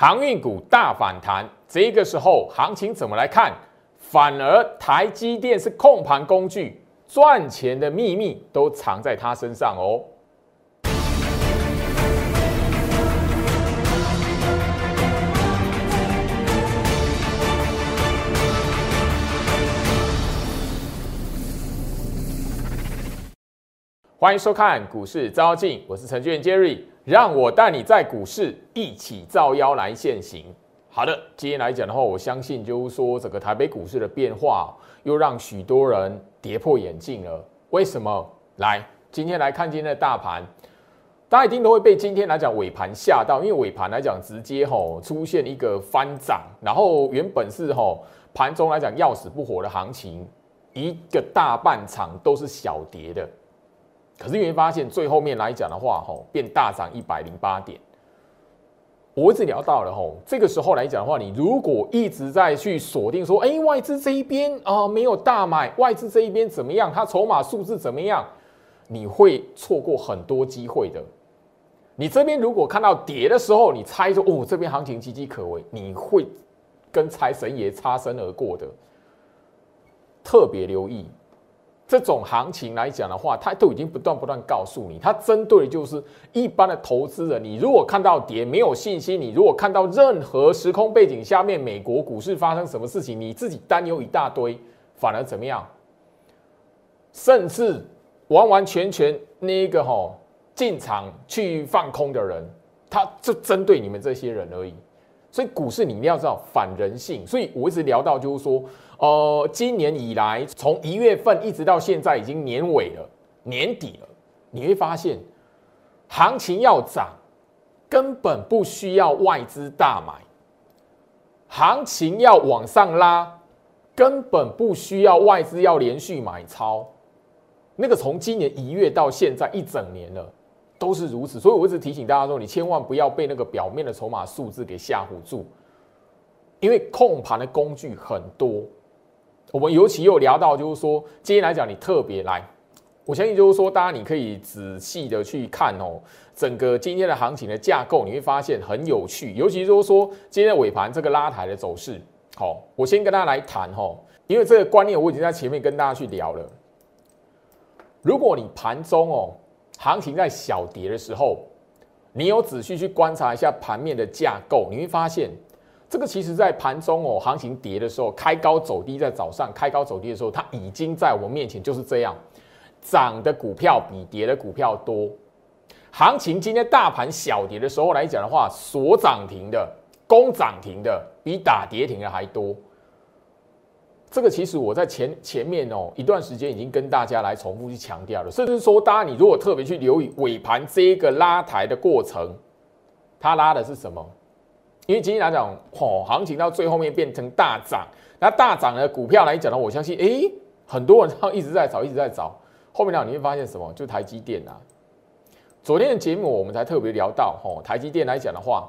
航运股大反弹，这个时候行情怎么来看？反而台积电是控盘工具，赚钱的秘密都藏在它身上哦。欢迎收看股市招镜，我是程序员 Jerry，让我带你在股市一起造妖来现行。好的，今天来讲的话，我相信就是说整个台北股市的变化，又让许多人跌破眼镜了。为什么？来，今天来看今天的大盘，大家一定都会被今天来讲尾盘吓到，因为尾盘来讲直接吼出现一个翻涨，然后原本是吼盘中来讲要死不活的行情，一个大半场都是小跌的。可是你会发现，最后面来讲的话，吼变大涨一百零八点。我一直聊到了吼，这个时候来讲的话，你如果一直在去锁定说，哎，外资这一边啊没有大买，外资这一边怎么样？它筹码数字怎么样？你会错过很多机会的。你这边如果看到跌的时候，你猜说，哦，这边行情岌岌可危，你会跟财神爷擦身而过的。特别留意。这种行情来讲的话，它都已经不断不断告诉你，它针对的就是一般的投资人。你如果看到跌没有信心，你如果看到任何时空背景下面美国股市发生什么事情，你自己担忧一大堆，反而怎么样？甚至完完全全那个哈进场去放空的人，他就针对你们这些人而已。所以股市你一定要知道反人性。所以我一直聊到就是说。呃，今年以来，从一月份一直到现在，已经年尾了，年底了。你会发现，行情要涨，根本不需要外资大买；行情要往上拉，根本不需要外资要连续买超。那个从今年一月到现在一整年了，都是如此。所以我一直提醒大家说，你千万不要被那个表面的筹码数字给吓唬住，因为控盘的工具很多。我们尤其又聊到，就是说，今天来讲，你特别来，我相信就是说，大家你可以仔细的去看哦，整个今天的行情的架构，你会发现很有趣。尤其就是说，今天的尾盘这个拉抬的走势，好，我先跟大家来谈哈，因为这个观念我已经在前面跟大家去聊了。如果你盘中哦，行情在小跌的时候，你有仔细去观察一下盘面的架构，你会发现。这个其实，在盘中哦，行情跌的时候，开高走低，在早上开高走低的时候，它已经在我面前就是这样，涨的股票比跌的股票多。行情今天大盘小跌的时候来讲的话，所涨停的、攻涨停的比打跌停的还多。这个其实我在前前面哦一段时间已经跟大家来重复去强调了，甚至说，大家你如果特别去留意尾盘这一个拉抬的过程，它拉的是什么？因为今天来讲，哦，行情到最后面变成大涨，那大涨的股票来讲呢，我相信，哎，很多人他一直在找，一直在找。后面呢，你会发现什么？就台积电啊。昨天的节目我们才特别聊到，哦，台积电来讲的话，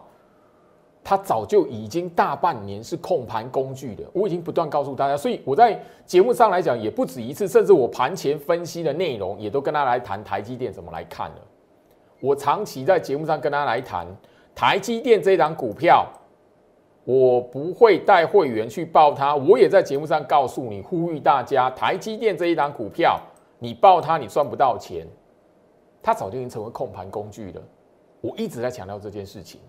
它早就已经大半年是控盘工具的。我已经不断告诉大家，所以我在节目上来讲也不止一次，甚至我盘前分析的内容也都跟他来谈台积电怎么来看了。我长期在节目上跟他来谈。台积电这档股票，我不会带会员去报它。我也在节目上告诉你，呼吁大家，台积电这一档股票，你报它你赚不到钱，它早就已经成为控盘工具了。我一直在强调这件事情。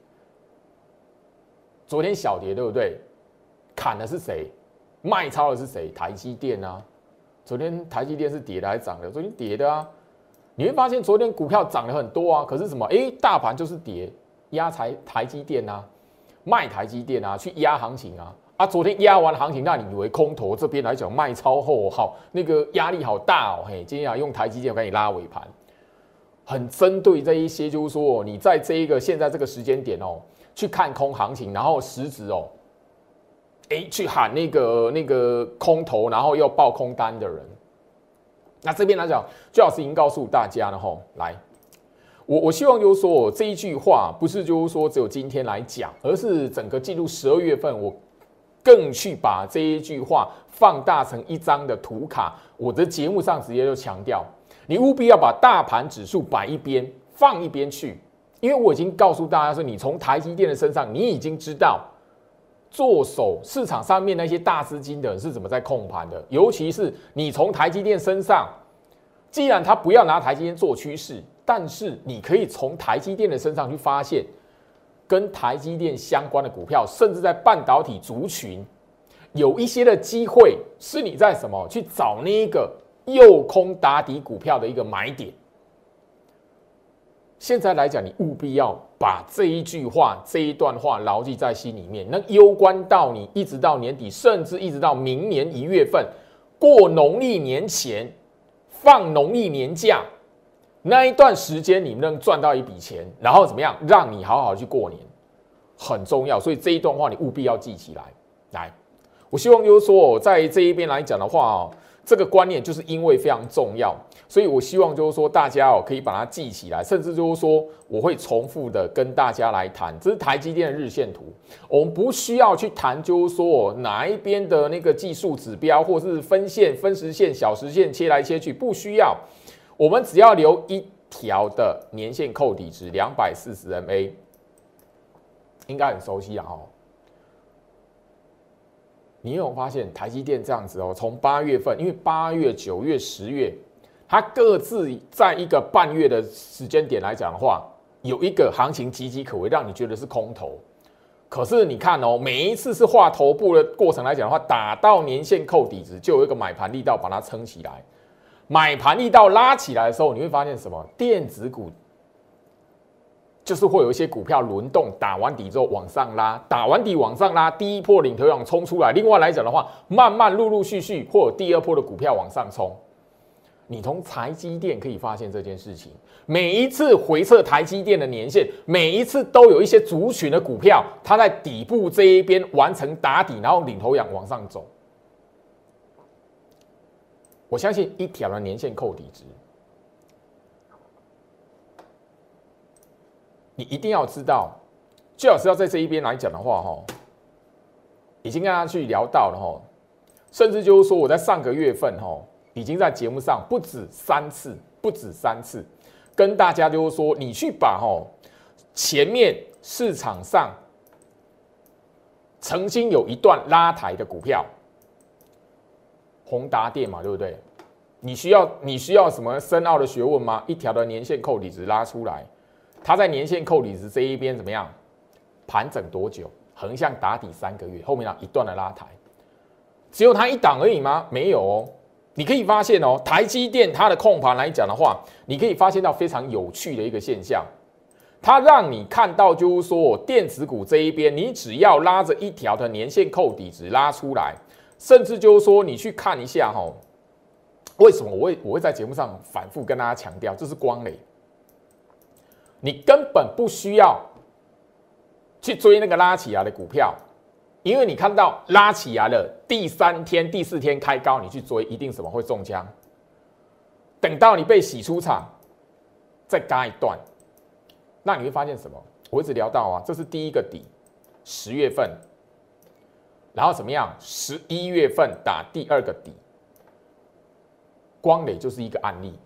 昨天小跌对不对？砍的是谁？卖超的是谁？台积电啊！昨天台积电是跌的还是涨的？昨天跌的啊！你会发现昨天股票涨了很多啊，可是什么？哎，大盘就是跌。压台台积电啊，卖台积电啊，去压行情啊啊！昨天压完行情，那你以为空头这边来讲卖超后好，那个压力好大哦嘿！今天啊用台积电给你拉尾盘，很针对这一些，就是说你在这一个现在这个时间点哦，去看空行情，然后实质哦，哎去喊那个那个空头，然后要爆空单的人，那这边来讲，最好是已经告诉大家了吼，来。我我希望就是说，这一句话不是就是说只有今天来讲，而是整个进入十二月份，我更去把这一句话放大成一张的图卡。我的节目上直接就强调，你务必要把大盘指数摆一边，放一边去，因为我已经告诉大家说，你从台积电的身上，你已经知道做手市场上面那些大资金的人是怎么在控盘的。尤其是你从台积电身上，既然他不要拿台积电做趋势，但是你可以从台积电的身上去发现跟台积电相关的股票，甚至在半导体族群有一些的机会，是你在什么去找那个诱空打底股票的一个买点。现在来讲，你务必要把这一句话、这一段话牢记在心里面。那攸关到你一直到年底，甚至一直到明年一月份过农历年前放农历年假那一段时间，你们能赚到一笔钱，然后怎么样让你好好去过年，很重要。所以这一段话你务必要记起来。来，我希望就是说，在这一边来讲的话哦。这个观念就是因为非常重要，所以我希望就是说大家哦可以把它记起来，甚至就是说我会重复的跟大家来谈。这是台积电的日线图，我们不需要去谈，就是说哪一边的那个技术指标，或是分线、分时线、小时线切来切去，不需要。我们只要留一条的年线扣底值两百四十 MA，应该很熟悉啊！哦。你有发现台积电这样子哦？从八月份，因为八月、九月、十月，它各自在一个半月的时间点来讲的话，有一个行情岌岌可危，让你觉得是空头。可是你看哦，每一次是画头部的过程来讲的话，打到年线扣底值，就有一个买盘力道把它撑起来。买盘力道拉起来的时候，你会发现什么？电子股。就是会有一些股票轮动，打完底之后往上拉，打完底往上拉，第一波领头羊冲出来。另外来讲的话，慢慢陆陆续续或第二波的股票往上冲。你从台积电可以发现这件事情，每一次回测台积电的年限，每一次都有一些族群的股票，它在底部这一边完成打底，然后领头羊往上走。我相信一条的年限扣底值。你一定要知道，最好是要在这一边来讲的话，哈，已经跟他去聊到了，哈，甚至就是说我在上个月份，哈，已经在节目上不止三次，不止三次，跟大家就是说，你去把哈前面市场上曾经有一段拉抬的股票，宏达电嘛，对不对？你需要你需要什么深奥的学问吗？一条的年线扣底值拉出来。它在年线扣底值这一边怎么样？盘整多久？横向打底三个月，后面呢一段的拉抬，只有它一档而已吗？没有哦。你可以发现哦，台积电它的控盘来讲的话，你可以发现到非常有趣的一个现象，它让你看到就是说电子股这一边，你只要拉着一条的年线扣底值拉出来，甚至就是说你去看一下哈，为什么我会我会在节目上反复跟大家强调，这是光磊。你根本不需要去追那个拉起来的股票，因为你看到拉起来了，第三天、第四天开高，你去追一定什么会中枪。等到你被洗出场，再嘎一段，那你会发现什么？我一直聊到啊，这是第一个底，十月份，然后怎么样？十一月份打第二个底，光磊就是一个案例。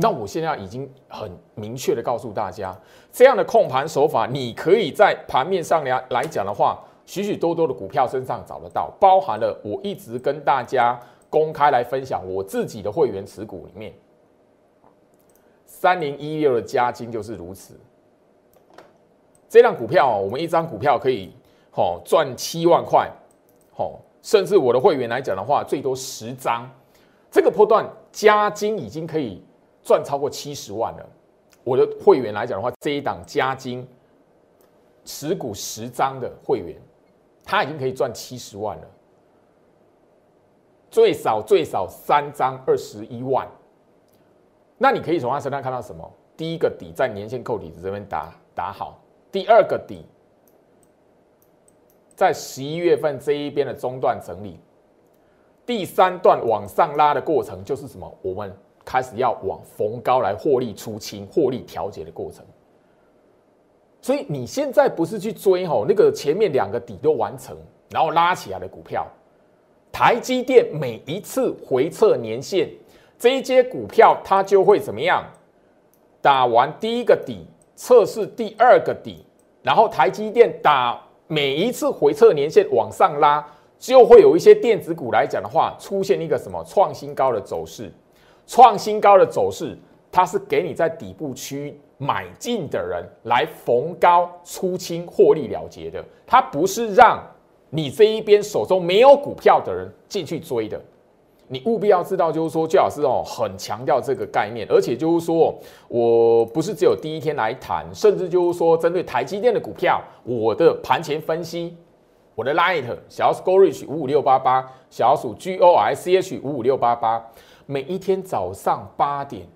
那我现在已经很明确的告诉大家，这样的控盘手法，你可以在盘面上来来讲的话，许许多多的股票身上找得到，包含了我一直跟大家公开来分享我自己的会员持股里面，三零一六的加金就是如此。这辆股票，我们一张股票可以哦赚七万块，哦，甚至我的会员来讲的话，最多十张，这个波段加金已经可以。赚超过七十万了，我的会员来讲的话，这一档加金持股十张的会员，他已经可以赚七十万了。最少最少三张二十一万，那你可以从他身上看到什么？第一个底在年线扣底子这边打打好，第二个底在十一月份这一边的中段整理，第三段往上拉的过程就是什么？我们。开始要往逢高来获利出清、获利调节的过程，所以你现在不是去追吼那个前面两个底都完成，然后拉起来的股票，台积电每一次回测年线，这一些股票它就会怎么样？打完第一个底，测试第二个底，然后台积电打每一次回测年线往上拉，就会有一些电子股来讲的话，出现一个什么创新高的走势。创新高的走势，它是给你在底部区买进的人来逢高出清获利了结的，它不是让你这一边手中没有股票的人进去追的。你务必要知道，就是说，最好是哦，很强调这个概念，而且就是说，我不是只有第一天来谈，甚至就是说，针对台积电的股票，我的盘前分析，我的 Light 小鼠 Gorich 五五六八八，小鼠 G O I C H 五五六八八。每一天早上八点，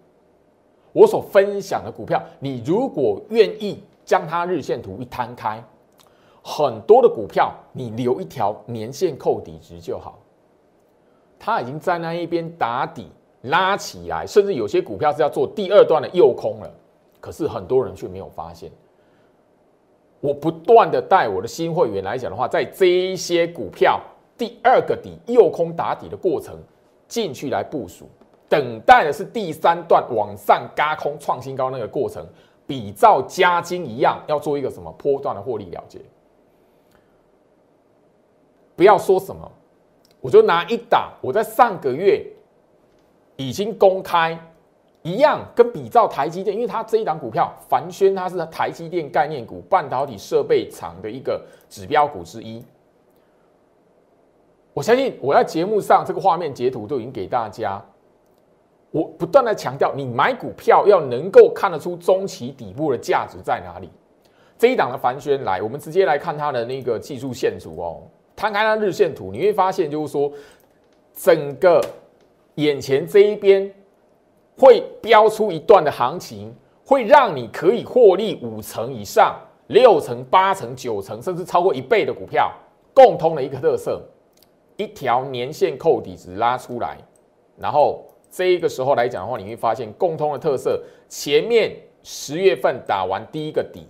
我所分享的股票，你如果愿意将它日线图一摊开，很多的股票你留一条年线扣底值就好。它已经在那一边打底拉起来，甚至有些股票是要做第二段的诱空了，可是很多人却没有发现。我不断的带我的新会员来讲的话，在这一些股票第二个底诱空打底的过程。进去来部署，等待的是第三段往上嘎空创新高那个过程，比照加金一样，要做一个什么波段的获利了结。不要说什么，我就拿一档，我在上个月已经公开一样，跟比照台积电，因为它这一档股票，凡轩它是台积电概念股、半导体设备厂的一个指标股之一。我相信我在节目上这个画面截图都已经给大家，我不断的强调，你买股票要能够看得出中期底部的价值在哪里。这一档的凡轩来，我们直接来看它的那个技术线图哦，摊开它日线图，你会发现就是说，整个眼前这一边会标出一段的行情，会让你可以获利五成以上、六成、八成、九成，甚至超过一倍的股票，共通的一个特色。一条年线扣底值拉出来，然后这一个时候来讲的话，你会发现共通的特色：前面十月份打完第一个底，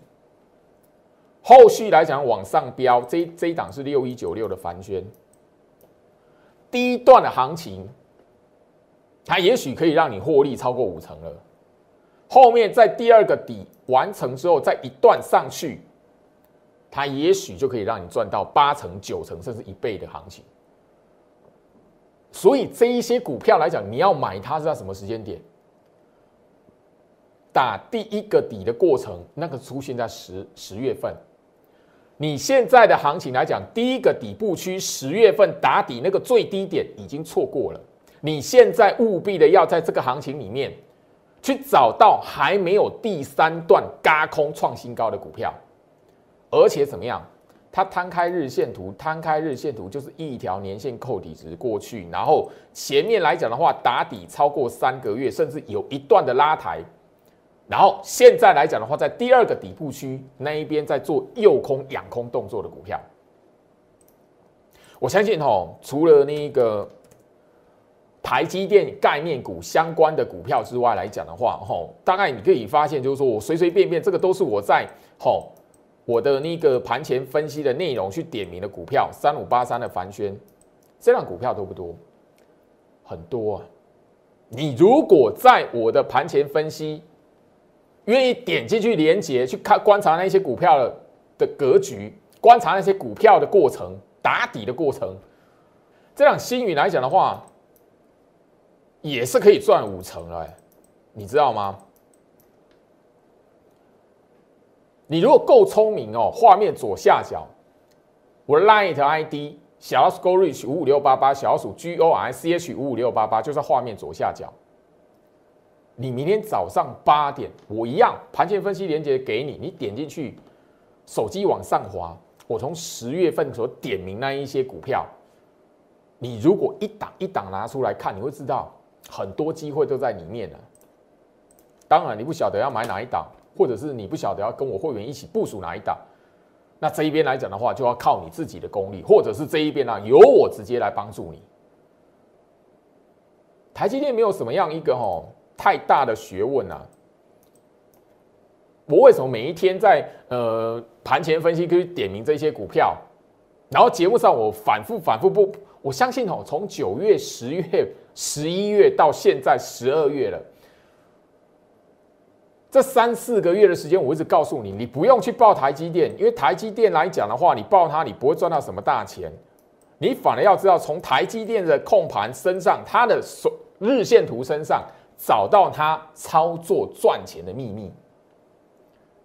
后续来讲往上飙，这这一档是六一九六的凡轩，第一段的行情，它也许可以让你获利超过五成了。后面在第二个底完成之后，再一段上去，它也许就可以让你赚到八成、九成，甚至一倍的行情。所以这一些股票来讲，你要买它是在什么时间点？打第一个底的过程，那个出现在十十月份。你现在的行情来讲，第一个底部区十月份打底那个最低点已经错过了。你现在务必的要在这个行情里面去找到还没有第三段嘎空创新高的股票，而且怎么样？它摊开日线图，摊开日线图就是一条年线扣底值过去，然后前面来讲的话，打底超过三个月，甚至有一段的拉抬，然后现在来讲的话，在第二个底部区那一边在做诱空、养空动作的股票，我相信哦，除了那个台积电概念股相关的股票之外来讲的话，吼，大概你可以发现，就是说我随随便便这个都是我在吼。我的那个盘前分析的内容去点名的股票，三五八三的凡轩，这样股票多不多？很多啊！你如果在我的盘前分析，愿意点进去连接去看观察那些股票的的格局，观察那些股票的过程，打底的过程，这样新宇来讲的话，也是可以赚五成了，你知道吗？你如果够聪明哦，画面左下角，我 Line ID 小老鼠 Go Reach 五五六八八，小老鼠 G O R C H 五五六八八，就在画面左下角。你明天早上八点，我一样盘前分析连接给你，你点进去，手机往上滑，我从十月份所点名那一些股票，你如果一档一档拿出来看，你会知道很多机会都在里面了。当然，你不晓得要买哪一档。或者是你不晓得要跟我会员一起部署哪一档，那这一边来讲的话，就要靠你自己的功力，或者是这一边呢，由我直接来帮助你。台积电没有什么样一个哦太大的学问啊，我为什么每一天在呃盘前分析可以点名这些股票，然后节目上我反复反复不，我相信哦，从九月、十月、十一月到现在十二月了。这三四个月的时间，我一直告诉你，你不用去报台积电，因为台积电来讲的话，你报它，你不会赚到什么大钱。你反而要知道，从台积电的控盘身上，它的手日线图身上，找到它操作赚钱的秘密。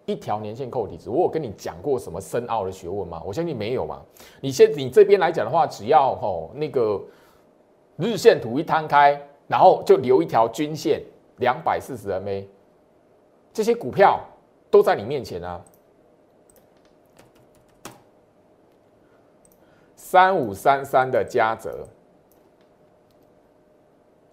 一条年线扣底值，我有跟你讲过什么深奥的学问吗？我相信没有嘛。你现你这边来讲的话，只要吼那个日线图一摊开，然后就留一条均线，两百四十 MA。这些股票都在你面前啊！三五三三的嘉泽，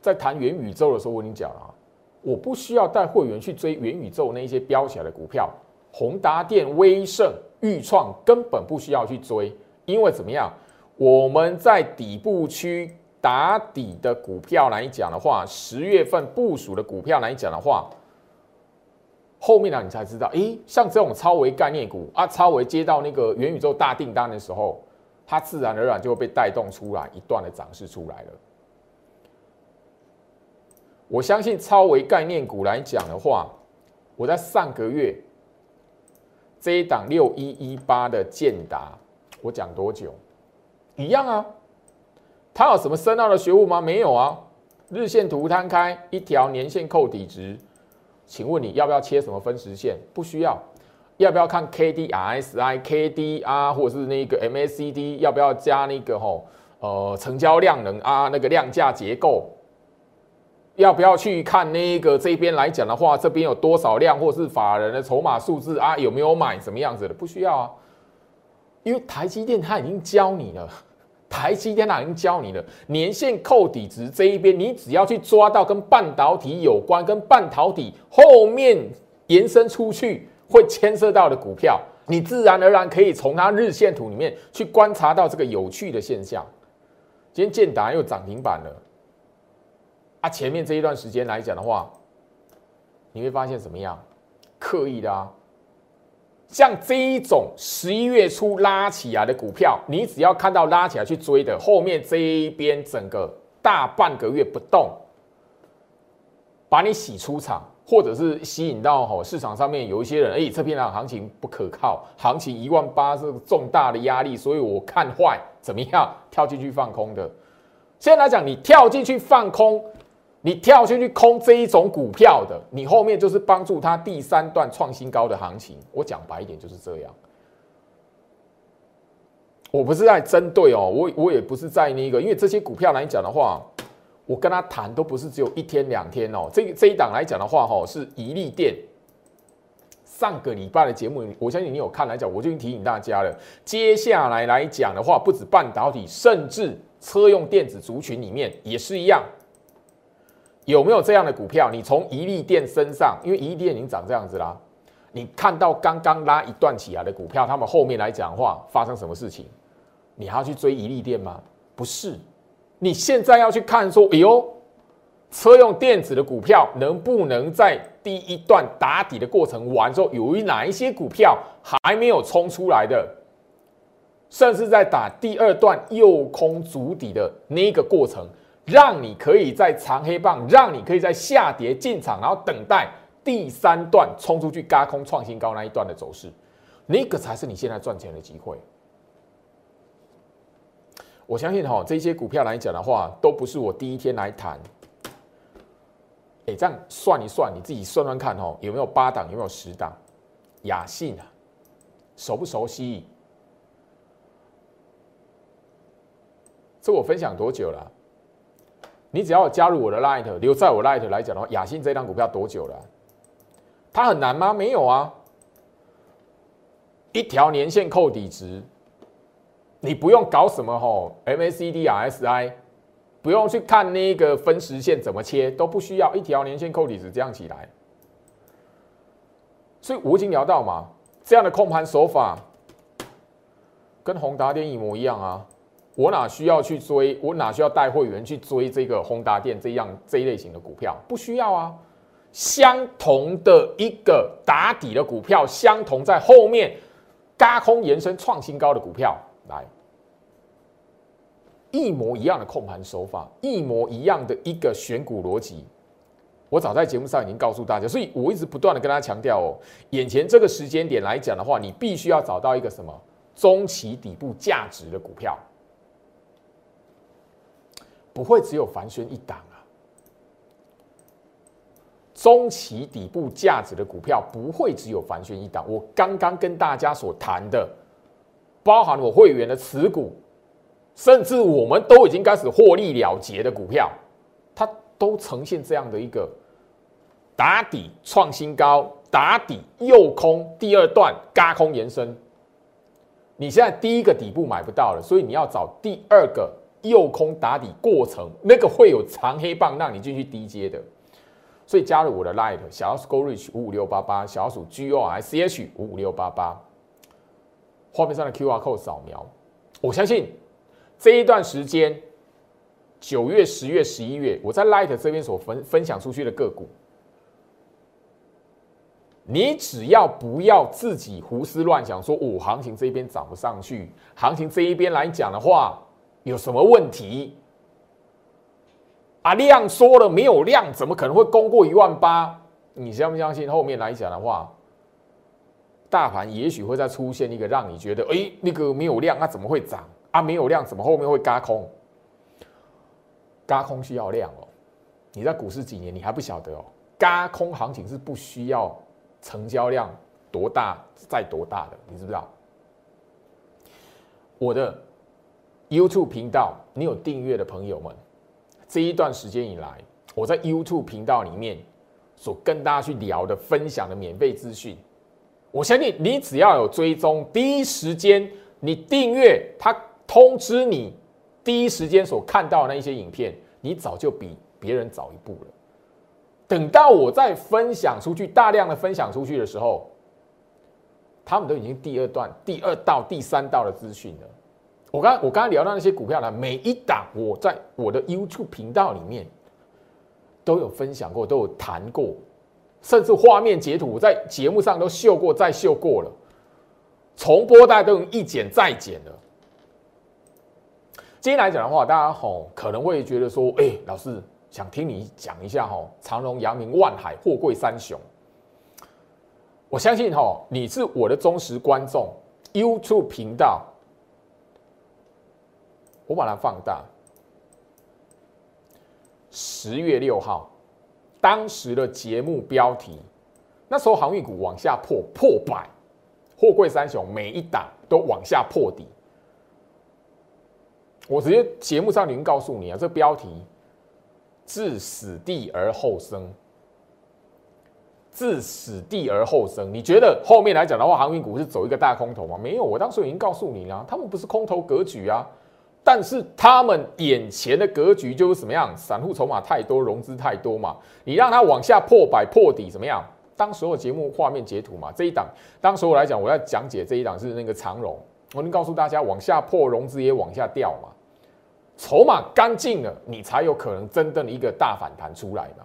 在谈元宇宙的时候，我跟你讲了，我不需要带会员去追元宇宙那些飙起来的股票，宏达电、威盛、裕创根本不需要去追，因为怎么样？我们在底部区打底的股票来讲的话，十月份部署的股票来讲的话。后面呢，你才知道，诶，像这种超维概念股啊，超维接到那个元宇宙大订单的时候，它自然而然就会被带动出来一段的涨势出来了。我相信超维概念股来讲的话，我在上个月这一档六一一八的建达，我讲多久？一样啊，它有什么深奥的学问吗？没有啊，日线图摊开一条年线扣底值。请问你要不要切什么分时线？不需要。要不要看 K D R S I K D R 或者是那个 M A C D？要不要加那个吼呃成交量能啊？那个量价结构？要不要去看那个这边来讲的话，这边有多少量，或是法人的筹码数字啊？有没有买？什么样子的？不需要啊，因为台积电它已经教你了。台积电已经教你了，年限扣底值这一边，你只要去抓到跟半导体有关、跟半导体后面延伸出去会牵涉到的股票，你自然而然可以从它日线图里面去观察到这个有趣的现象。今天建达又涨停板了，啊，前面这一段时间来讲的话，你会发现什么样？刻意的啊。像这一种十一月初拉起来的股票，你只要看到拉起来去追的，后面这一边整个大半个月不动，把你洗出场，或者是吸引到吼市场上面有一些人，哎，这片的行情不可靠，行情一万八是重大的压力，所以我看坏，怎么样跳进去放空的？现在来讲，你跳进去放空。你跳进去空这一种股票的，你后面就是帮助它第三段创新高的行情。我讲白一点就是这样。我不是在针对哦，我我也不是在那个，因为这些股票来讲的话，我跟他谈都不是只有一天两天哦。这这一档来讲的话，哈，是宜利电。上个礼拜的节目，我相信你有看来讲，我就已经提醒大家了。接下来来讲的话，不止半导体，甚至车用电子族群里面也是一样。有没有这样的股票？你从宜利电身上，因为宜利电已经长这样子啦，你看到刚刚拉一段起来的股票，他们后面来讲话发生什么事情？你还要去追宜利电吗？不是，你现在要去看说，哎呦，车用电子的股票能不能在第一段打底的过程完之后，有哪一些股票还没有冲出来的，甚至在打第二段右空足底的那个过程？让你可以在长黑棒，让你可以在下跌进场，然后等待第三段冲出去嘎空创新高那一段的走势，那个才是你现在赚钱的机会。我相信哈，这些股票来讲的话，都不是我第一天来谈。哎，这样算一算，你自己算算看哦，有没有八档，有没有十档？雅信啊，熟不熟悉？这我分享多久了？你只要加入我的 Light，留在我 Light 来讲的话，雅信这张股票多久了？它很难吗？没有啊，一条年线扣底值，你不用搞什么吼 MACD、RSI，不用去看那个分时线怎么切，都不需要，一条年线扣底值这样起来。所以我已经聊到嘛，这样的控盘手法跟宏达电一模一样啊。我哪需要去追？我哪需要带会员去追这个宏达电这样这一类型的股票？不需要啊。相同的一个打底的股票，相同在后面嘎空延伸创新高的股票，来一模一样的控盘手法，一模一样的一个选股逻辑，我早在节目上已经告诉大家，所以我一直不断的跟大家强调哦，眼前这个时间点来讲的话，你必须要找到一个什么中期底部价值的股票，不会只有凡轩一档啊。中期底部价值的股票不会只有凡轩一档。我刚刚跟大家所谈的，包含我会员的持股，甚至我们都已经开始获利了结的股票，它都呈现这样的一个。打底创新高，打底右空，第二段嘎空延伸。你现在第一个底部买不到了，所以你要找第二个右空打底过程，那个会有长黑棒让你进去低阶的。所以加入我的 Light 小老鼠 Go Reach 五五六八八，小老鼠 G O I C H 五五六八八，画面上的 Q R code 扫描。我相信这一段时间，九月、十月、十一月，我在 Light 这边所分分享出去的个股。你只要不要自己胡思乱想，说哦，行情这边涨不上去，行情这一边来讲的话，有什么问题？啊，量说了没有量，怎么可能会攻过一万八？你相不相信？后面来讲的话，大盘也许会再出现一个让你觉得，哎，那个没有量，那怎么会涨？啊，没有量，怎么后面会嘎空？嘎空需要量哦。你在股市几年，你还不晓得哦？嘎空行情是不需要。成交量多大，再多大的，你知不知道？我的 YouTube 频道，你有订阅的朋友们，这一段时间以来，我在 YouTube 频道里面所跟大家去聊的、分享的免费资讯，我相信你只要有追踪，第一时间你订阅，他通知你，第一时间所看到的那一些影片，你早就比别人早一步了。等到我再分享出去，大量的分享出去的时候，他们都已经第二段、第二道、第三道的资讯了。我刚我刚刚聊到那些股票呢，每一档我在我的 YouTube 频道里面都有分享过，都有谈过，甚至画面截图在节目上都秀过、再秀过了，重播大家都用一剪再剪了。今天来讲的话，大家吼可能会觉得说，哎，老师。想听你讲一下哈，长荣、阳明、万海、货柜三雄。我相信哈，你是我的忠实观众。YouTube 频道，我把它放大。十月六号，当时的节目标题，那时候航运股往下破破百，货柜三雄每一档都往下破底。我直接节目上已经告诉你啊，这标题。自死地而后生，自死地而后生。你觉得后面来讲的话，航运股是走一个大空头吗？没有，我当时已经告诉你了，他们不是空头格局啊。但是他们眼前的格局就是什么样？散户筹码太多，融资太多嘛。你让它往下破百破底怎么样？当所有节目画面截图嘛。这一档，当时我来讲，我要讲解这一档是那个长融，我能告诉大家，往下破，融资也往下掉嘛。筹码干净了，你才有可能真正的一个大反弹出来嘛。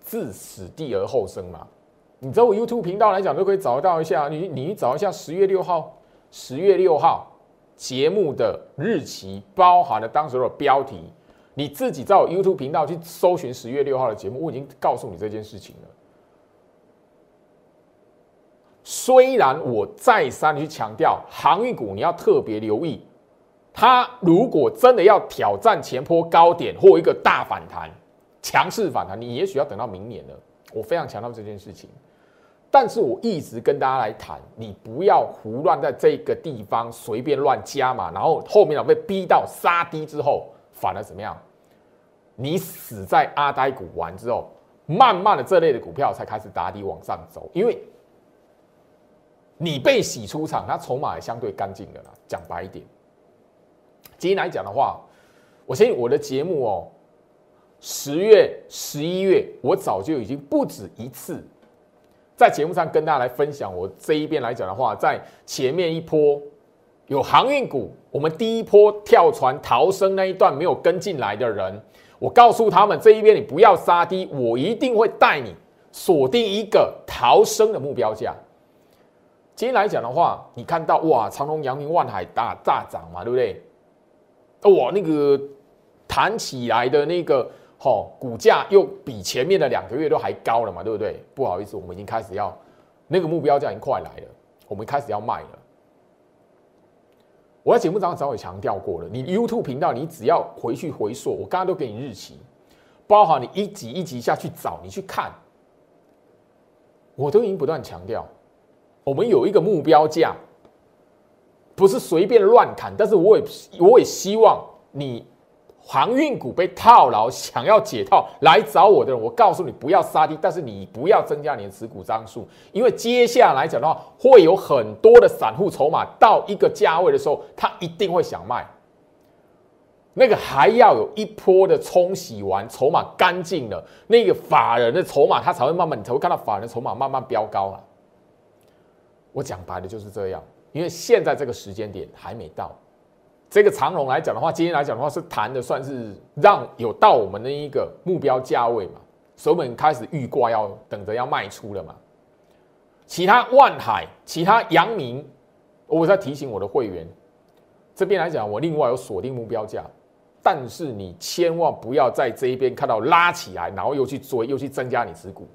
自死地而后生嘛，你在我 YouTube 频道来讲都可以找到一下。你你找一下十月六号，十月六号节目的日期，包含了当时的标题，你自己在我 YouTube 频道去搜寻十月六号的节目，我已经告诉你这件事情了。虽然我再三去强调航运股，你要特别留意。它如果真的要挑战前坡高点或一个大反弹、强势反弹，你也许要等到明年了。我非常强调这件事情，但是我一直跟大家来谈，你不要胡乱在这个地方随便乱加嘛，然后后面呢被逼到杀低之后，反而怎么样？你死在阿呆股完之后，慢慢的这类的股票才开始打底往上走，因为你被洗出场，它筹码也相对干净的啦。讲白一点。今天来讲的话，我相信我的节目哦，十月、十一月，我早就已经不止一次在节目上跟大家来分享。我这一边来讲的话，在前面一波有航运股，我们第一波跳船逃生那一段没有跟进来的人，我告诉他们这一边你不要杀低，我一定会带你锁定一个逃生的目标价。今天来讲的话，你看到哇，长隆、阳明、万海大大涨嘛，对不对？哇，那个弹起来的那个吼，股价又比前面的两个月都还高了嘛，对不对？不好意思，我们已经开始要那个目标价已经快来了，我们开始要卖了。我在节目上早已强调过了，你 YouTube 频道，你只要回去回溯，我刚刚都给你日期，包含你一集一集下去找，你去看，我都已经不断强调，我们有一个目标价，不是随便乱砍，但是我也我也希望你。航运股被套牢，想要解套来找我的人，我告诉你不要杀低，但是你不要增加你的持股张数，因为接下来讲的话，会有很多的散户筹码到一个价位的时候，他一定会想卖。那个还要有一波的冲洗完，筹码干净了，那个法人的筹码他才会慢慢，你才会看到法人的筹码慢慢飙高了。我讲白的就是这样，因为现在这个时间点还没到。这个长龙来讲的话，今天来讲的话是谈的算是让有到我们的一个目标价位嘛，所以我们开始预挂要等着要卖出了嘛。其他万海、其他阳明，我在提醒我的会员，这边来讲我另外有锁定目标价，但是你千万不要在这一边看到拉起来，然后又去追，又去增加你持股，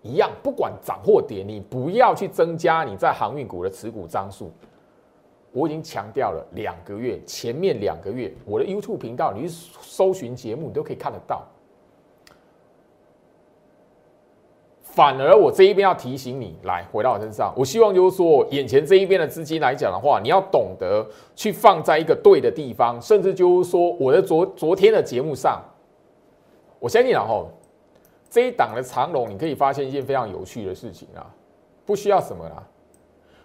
一样不管涨或跌，你不要去增加你在航运股的持股张数。我已经强调了两个月，前面两个月我的 YouTube 频道，你搜寻节目，你都可以看得到。反而我这一边要提醒你，来回到我身上，我希望就是说，眼前这一边的资金来讲的话，你要懂得去放在一个对的地方，甚至就是说，我的昨昨天的节目上，我相信然后这一档的长龙，你可以发现一件非常有趣的事情啊，不需要什么啦。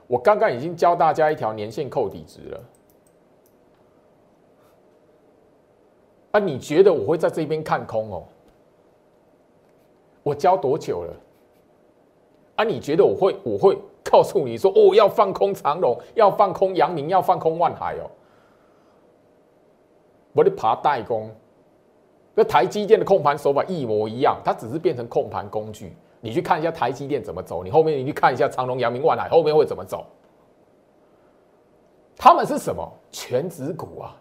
我刚刚已经教大家一条年限扣底值了，啊，你觉得我会在这边看空哦？我教多久了？啊，你觉得我会我会告诉你说哦，要放空长隆，要放空阳明，要放空万海哦？我得爬代工，跟台积电的控盘手法一模一样，它只是变成控盘工具。你去看一下台积电怎么走，你后面你去看一下长隆、阳明、万海后面会怎么走？他们是什么全指股啊？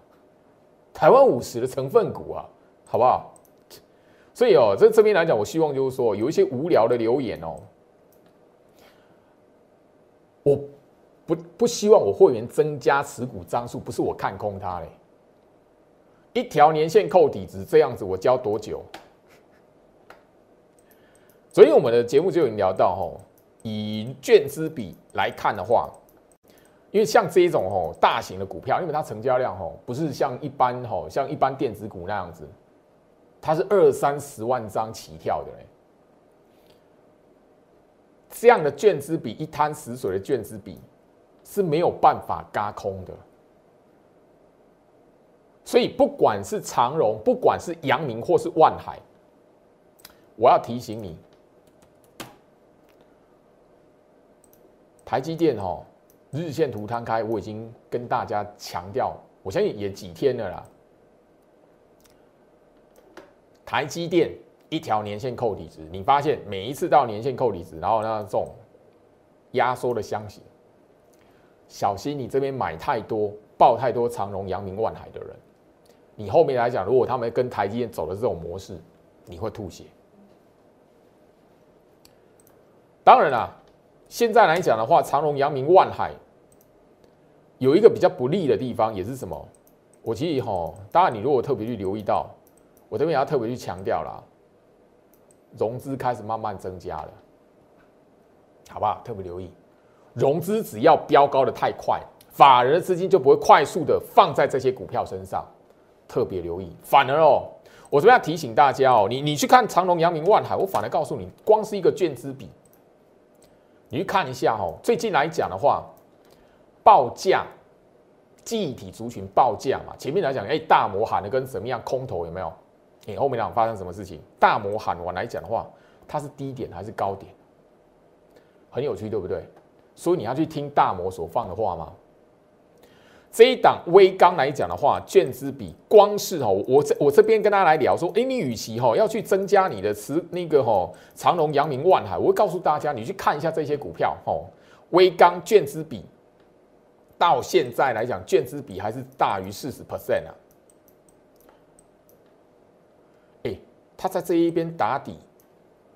台湾五十的成分股啊，好不好？所以哦，这这边来讲，我希望就是说，有一些无聊的留言哦，我不不希望我会员增加持股张数，不是我看空它嘞。一条年线扣底值这样子，我交多久？所以我们的节目就已经聊到吼，以券资比来看的话，因为像这一种吼大型的股票，因为它成交量吼不是像一般吼像一般电子股那样子，它是二三十万张起跳的嘞，这样的券资比一滩死水的券资比是没有办法嘎空的。所以不管是长荣，不管是阳明或是万海，我要提醒你。台积电哦，日线图摊开，我已经跟大家强调，我相信也几天了啦。台积电一条年线扣底值，你发现每一次到年线扣底值，然后那这种压缩的箱型，小心你这边买太多、爆太多长荣、阳明、万海的人，你后面来讲，如果他们跟台积电走的这种模式，你会吐血。当然啦。现在来讲的话，长隆、阳明、万海有一个比较不利的地方，也是什么？我其实哈，当然你如果特别去留意到，我这边也要特别去强调啦，融资开始慢慢增加了，好不好？特别留意，融资只要飙高的太快，法人的资金就不会快速的放在这些股票身上，特别留意。反而哦，我这边要提醒大家哦，你你去看长隆、阳明、万海，我反而告诉你，光是一个券资比。你去看一下哦，最近来讲的话，报价，记忆体族群报价嘛，前面来讲，哎，大摩喊的跟什么样空头有没有？哎，后面讲发生什么事情？大摩喊完来讲的话，它是低点还是高点？很有趣，对不对？所以你要去听大摩所放的话吗？这一档微钢来讲的话，券资比光是哦，我这我这边跟大家来聊说，哎，你与其哈要去增加你的持那个哈长隆、阳明、万海，我会告诉大家，你去看一下这些股票哦，微钢券资比到现在来讲，券资比还是大于四十 percent 啊。哎，它在这一边打底，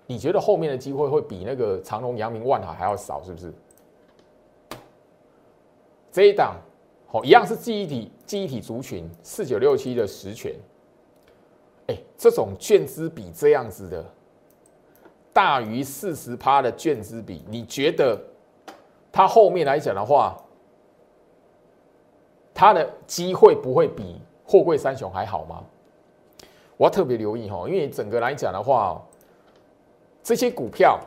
你觉得后面的机会会比那个长隆、阳明、万海还要少，是不是？这一档，好，一样是记忆体记忆体族群四九六七的实权，哎，这种券资比这样子的大于四十趴的券资比，你觉得它后面来讲的话，它的机会不会比货柜三雄还好吗？我要特别留意哈，因为整个来讲的话，这些股票。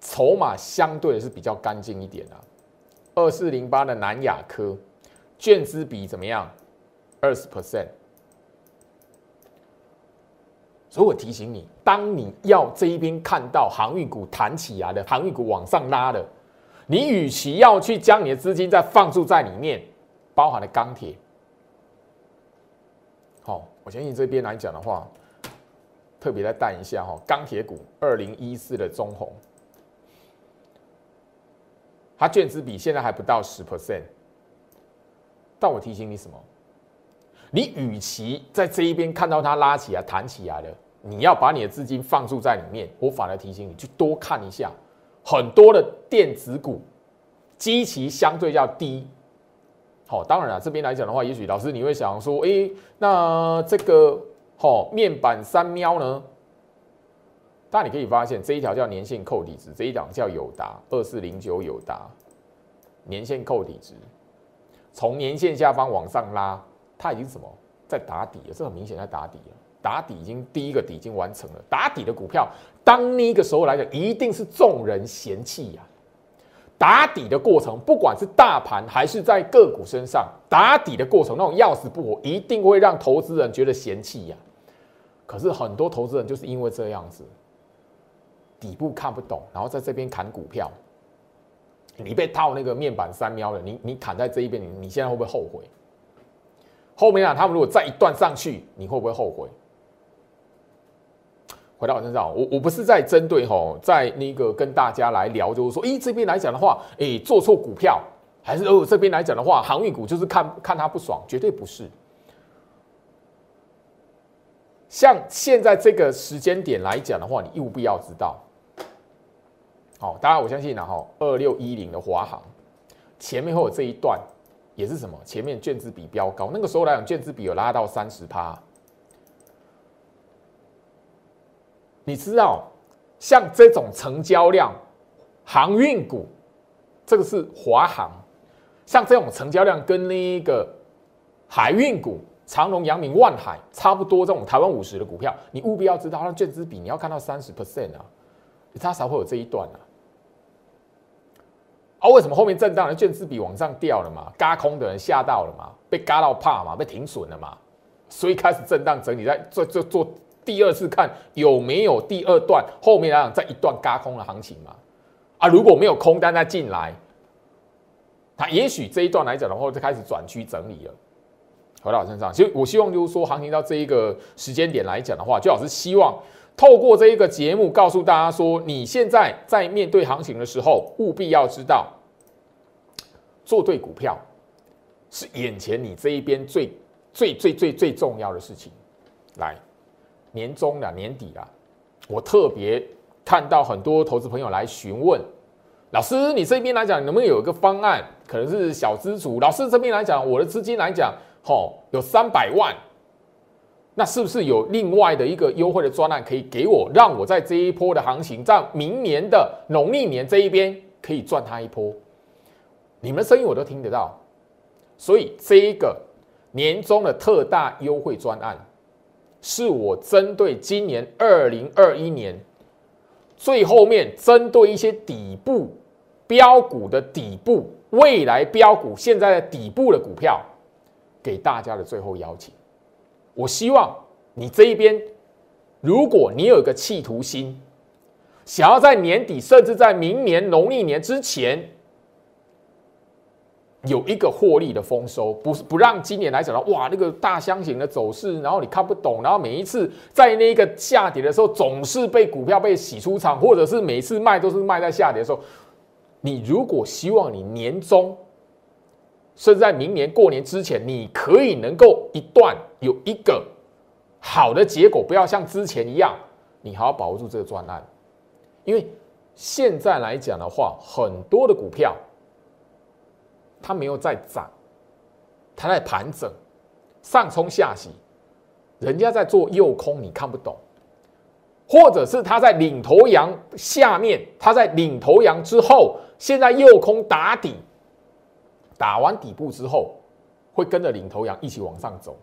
筹码相对是比较干净一点的，二四零八的南亚科，券资比怎么样？二十 percent。所以我提醒你，当你要这一边看到航运股弹起来的，航运股往上拉的，你与其要去将你的资金再放注在里面，包含了钢铁。好，我相信这边来讲的话，特别再带一下哈，钢铁股二零一四的中红。它券资比现在还不到十 percent，但我提醒你什么？你与其在这一边看到它拉起来、弹起来了，你要把你的资金放注在里面，我反而提醒你去多看一下很多的电子股，基期相对较低。好，当然了，这边来讲的话，也许老师你会想说，哎，那这个好面板三喵呢？那你可以发现，这一条叫年限扣底值，这一档叫友达二四零九友达年限扣底值，从年线下方往上拉，它已经什么在打底了？这很明显在打底了，打底已经第一个底已经完成了。打底的股票，当那个时候来讲，一定是众人嫌弃呀。打底的过程，不管是大盘还是在个股身上，打底的过程那种要死不活，一定会让投资人觉得嫌弃呀。可是很多投资人就是因为这样子。底部看不懂，然后在这边砍股票，你被套那个面板三喵了，你你砍在这一边，你你现在会不会后悔？后面啊，他们如果再一段上去，你会不会后悔？回到我身上，我我不是在针对吼，在那个跟大家来聊，就是说，诶，这边来讲的话，诶，做错股票，还是哦这边来讲的话，航运股就是看看他不爽，绝对不是。像现在这个时间点来讲的话，你务必要知道。好，大家我相信然后二六一零的华航前面会有这一段，也是什么？前面卷资比标高，那个时候来讲，卷资比有拉到三十趴。你知道，像这种成交量航运股，这个是华航，像这种成交量跟那个海运股长隆、阳明、万海差不多，这种台湾五十的股票，你务必要知道，它的卷资比你要看到三十 percent 啊，它才会有这一段啊。啊，为什么后面震荡的券资比往上掉了嘛？嘎空的人吓到了嘛？被嘎到怕嘛？被停损了嘛？所以开始震荡整理，在做做做第二次看有没有第二段后面来讲再一段嘎空的行情嘛？啊，如果没有空单再进来，它也许这一段来讲的话就开始转趋整理了。回到我身上，其实我希望就是说，行情到这一个时间点来讲的话，最好是希望。透过这一个节目，告诉大家说，你现在在面对行情的时候，务必要知道，做对股票是眼前你这一边最最最最最重要的事情。来，年终了，年底了，我特别看到很多投资朋友来询问，老师，你这边来讲，能不能有一个方案？可能是小资主，老师这边来讲，我的资金来讲，吼，有三百万。那是不是有另外的一个优惠的专案可以给我，让我在这一波的行情，在明年的农历年这一边可以赚它一波？你们的声音我都听得到，所以这一个年终的特大优惠专案，是我针对今年二零二一年最后面针对一些底部标股的底部未来标股现在的底部的股票，给大家的最后邀请。我希望你这一边，如果你有一个企图心，想要在年底，甚至在明年农历年之前，有一个获利的丰收，不是不让今年来讲的哇，那个大箱型的走势，然后你看不懂，然后每一次在那个下跌的时候，总是被股票被洗出场，或者是每次卖都是卖在下跌的时候，你如果希望你年终。甚至在明年过年之前，你可以能够一段有一个好的结果，不要像之前一样，你还要把握住这个专案，因为现在来讲的话，很多的股票它没有在涨，它在盘整，上冲下洗，人家在做诱空，你看不懂。或者是他在领头羊下面，他在领头羊之后，现在右空打底，打完底部之后，会跟着领头羊一起往上走。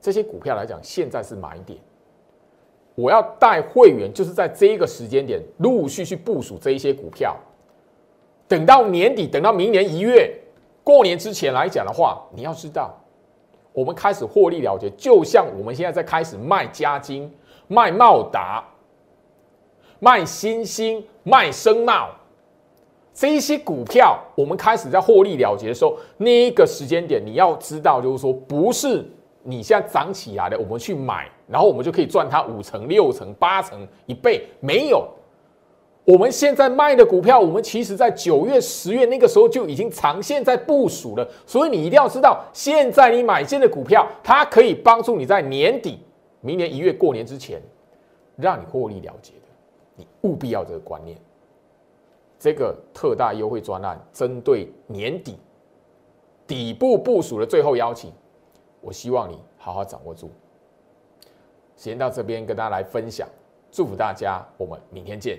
这些股票来讲，现在是买点。我要带会员，就是在这一个时间点，陆续去部署这一些股票。等到年底，等到明年一月过年之前来讲的话，你要知道，我们开始获利了结，就像我们现在在开始卖加金。卖茂达、卖新兴、卖声茂，这一些股票，我们开始在获利了结的时候，那一个时间点，你要知道，就是说，不是你现在涨起来的，我们去买，然后我们就可以赚它五成、六成、八成、一倍，没有。我们现在卖的股票，我们其实在九月、十月那个时候就已经长线在部署了，所以你一定要知道，现在你买进的股票，它可以帮助你在年底。明年一月过年之前，让你获利了结的，你务必要这个观念。这个特大优惠专案，针对年底底部部署的最后邀请，我希望你好好掌握住。先到这边跟大家来分享，祝福大家，我们明天见。